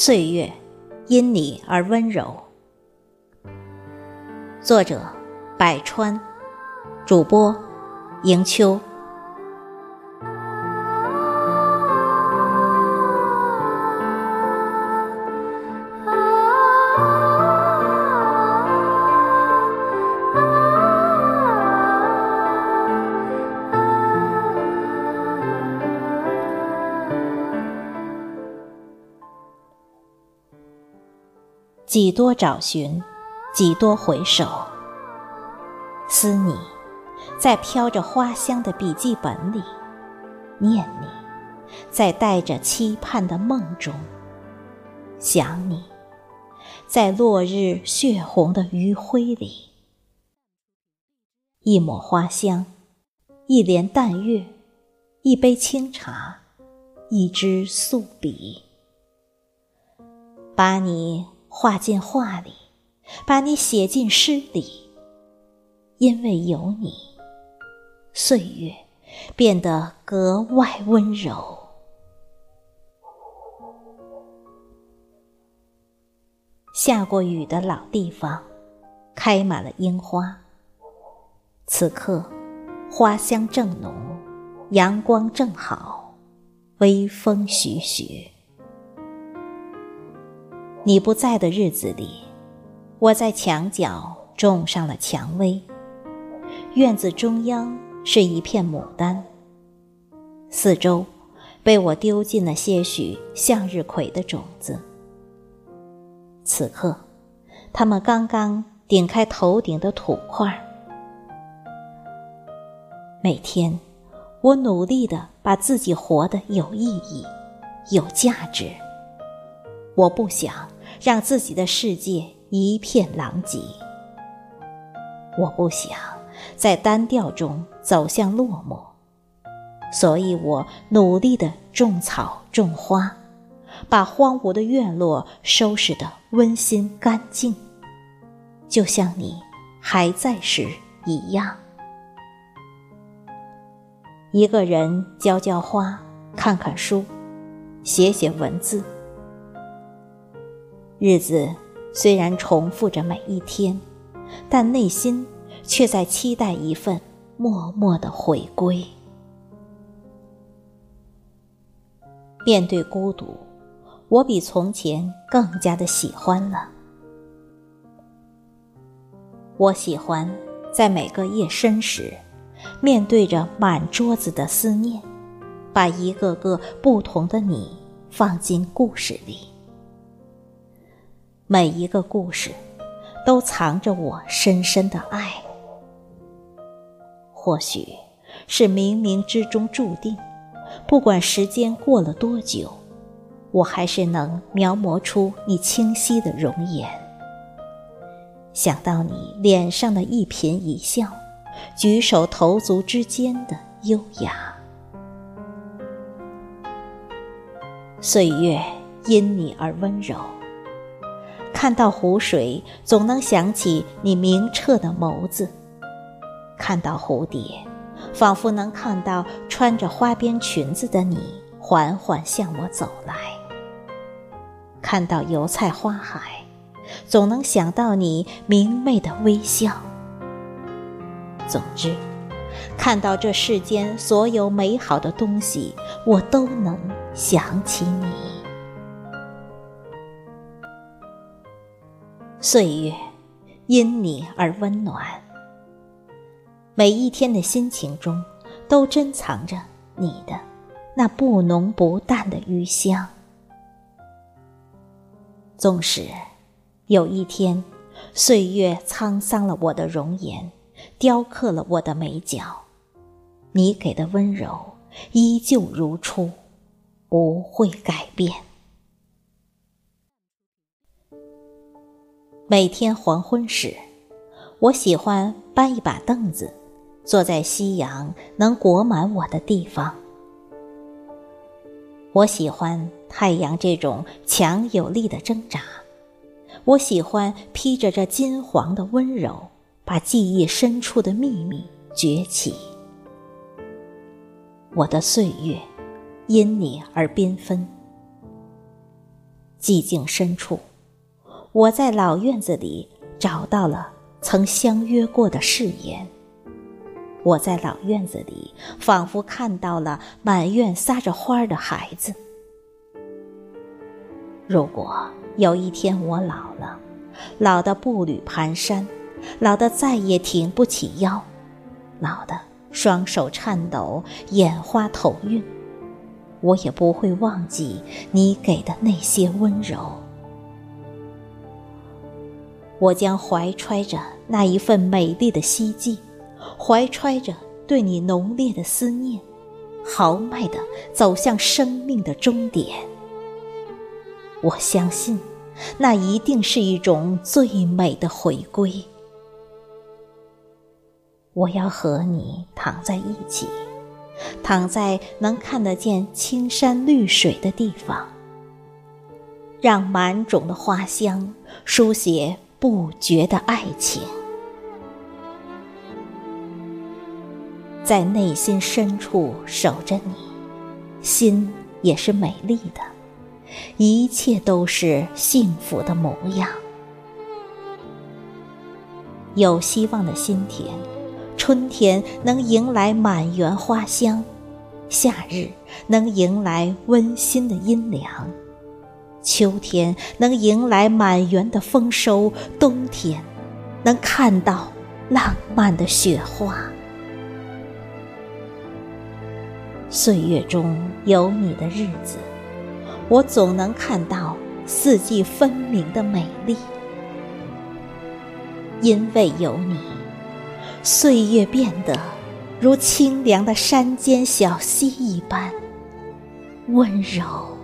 岁月因你而温柔。作者：百川，主播：迎秋。几多找寻，几多回首。思你，在飘着花香的笔记本里；念你，在带着期盼的梦中；想你，在落日血红的余晖里。一抹花香，一帘淡月，一杯清茶，一支素笔，把你。画进画里，把你写进诗里。因为有你，岁月变得格外温柔。下过雨的老地方，开满了樱花。此刻，花香正浓，阳光正好，微风徐徐。你不在的日子里，我在墙角种上了蔷薇。院子中央是一片牡丹，四周被我丢进了些许向日葵的种子。此刻，它们刚刚顶开头顶的土块。每天，我努力的把自己活得有意义、有价值。我不想。让自己的世界一片狼藉。我不想在单调中走向落寞，所以我努力的种草种花，把荒芜的院落收拾的温馨干净，就像你还在时一样。一个人浇浇花，看看书，写写文字。日子虽然重复着每一天，但内心却在期待一份默默的回归。面对孤独，我比从前更加的喜欢了。我喜欢在每个夜深时，面对着满桌子的思念，把一个个不同的你放进故事里。每一个故事，都藏着我深深的爱。或许是冥冥之中注定，不管时间过了多久，我还是能描摹出你清晰的容颜。想到你脸上的一颦一笑，举手投足之间的优雅，岁月因你而温柔。看到湖水，总能想起你明澈的眸子；看到蝴蝶，仿佛能看到穿着花边裙子的你缓缓向我走来；看到油菜花海，总能想到你明媚的微笑。总之，看到这世间所有美好的东西，我都能想起你。岁月因你而温暖，每一天的心情中都珍藏着你的那不浓不淡的余香。纵使有一天岁月沧桑了我的容颜，雕刻了我的眉角，你给的温柔依旧如初，不会改变。每天黄昏时，我喜欢搬一把凳子，坐在夕阳能裹满我的地方。我喜欢太阳这种强有力的挣扎，我喜欢披着这金黄的温柔，把记忆深处的秘密崛起。我的岁月因你而缤纷，寂静深处，我在老院子里找到了曾相约过的誓言。我在老院子里，仿佛看到了满院撒着花的孩子。如果有一天我老了，老的步履蹒跚，老的再也挺不起腰，老的双手颤抖，眼花头晕。我也不会忘记你给的那些温柔。我将怀揣着那一份美丽的希冀，怀揣着对你浓烈的思念，豪迈的走向生命的终点。我相信，那一定是一种最美的回归。我要和你躺在一起。躺在能看得见青山绿水的地方，让满种的花香书写不绝的爱情，在内心深处守着你，心也是美丽的，一切都是幸福的模样，有希望的心田。春天能迎来满园花香，夏日能迎来温馨的阴凉，秋天能迎来满园的丰收，冬天能看到浪漫的雪花。岁月中有你的日子，我总能看到四季分明的美丽，因为有你。岁月变得如清凉的山间小溪一般温柔。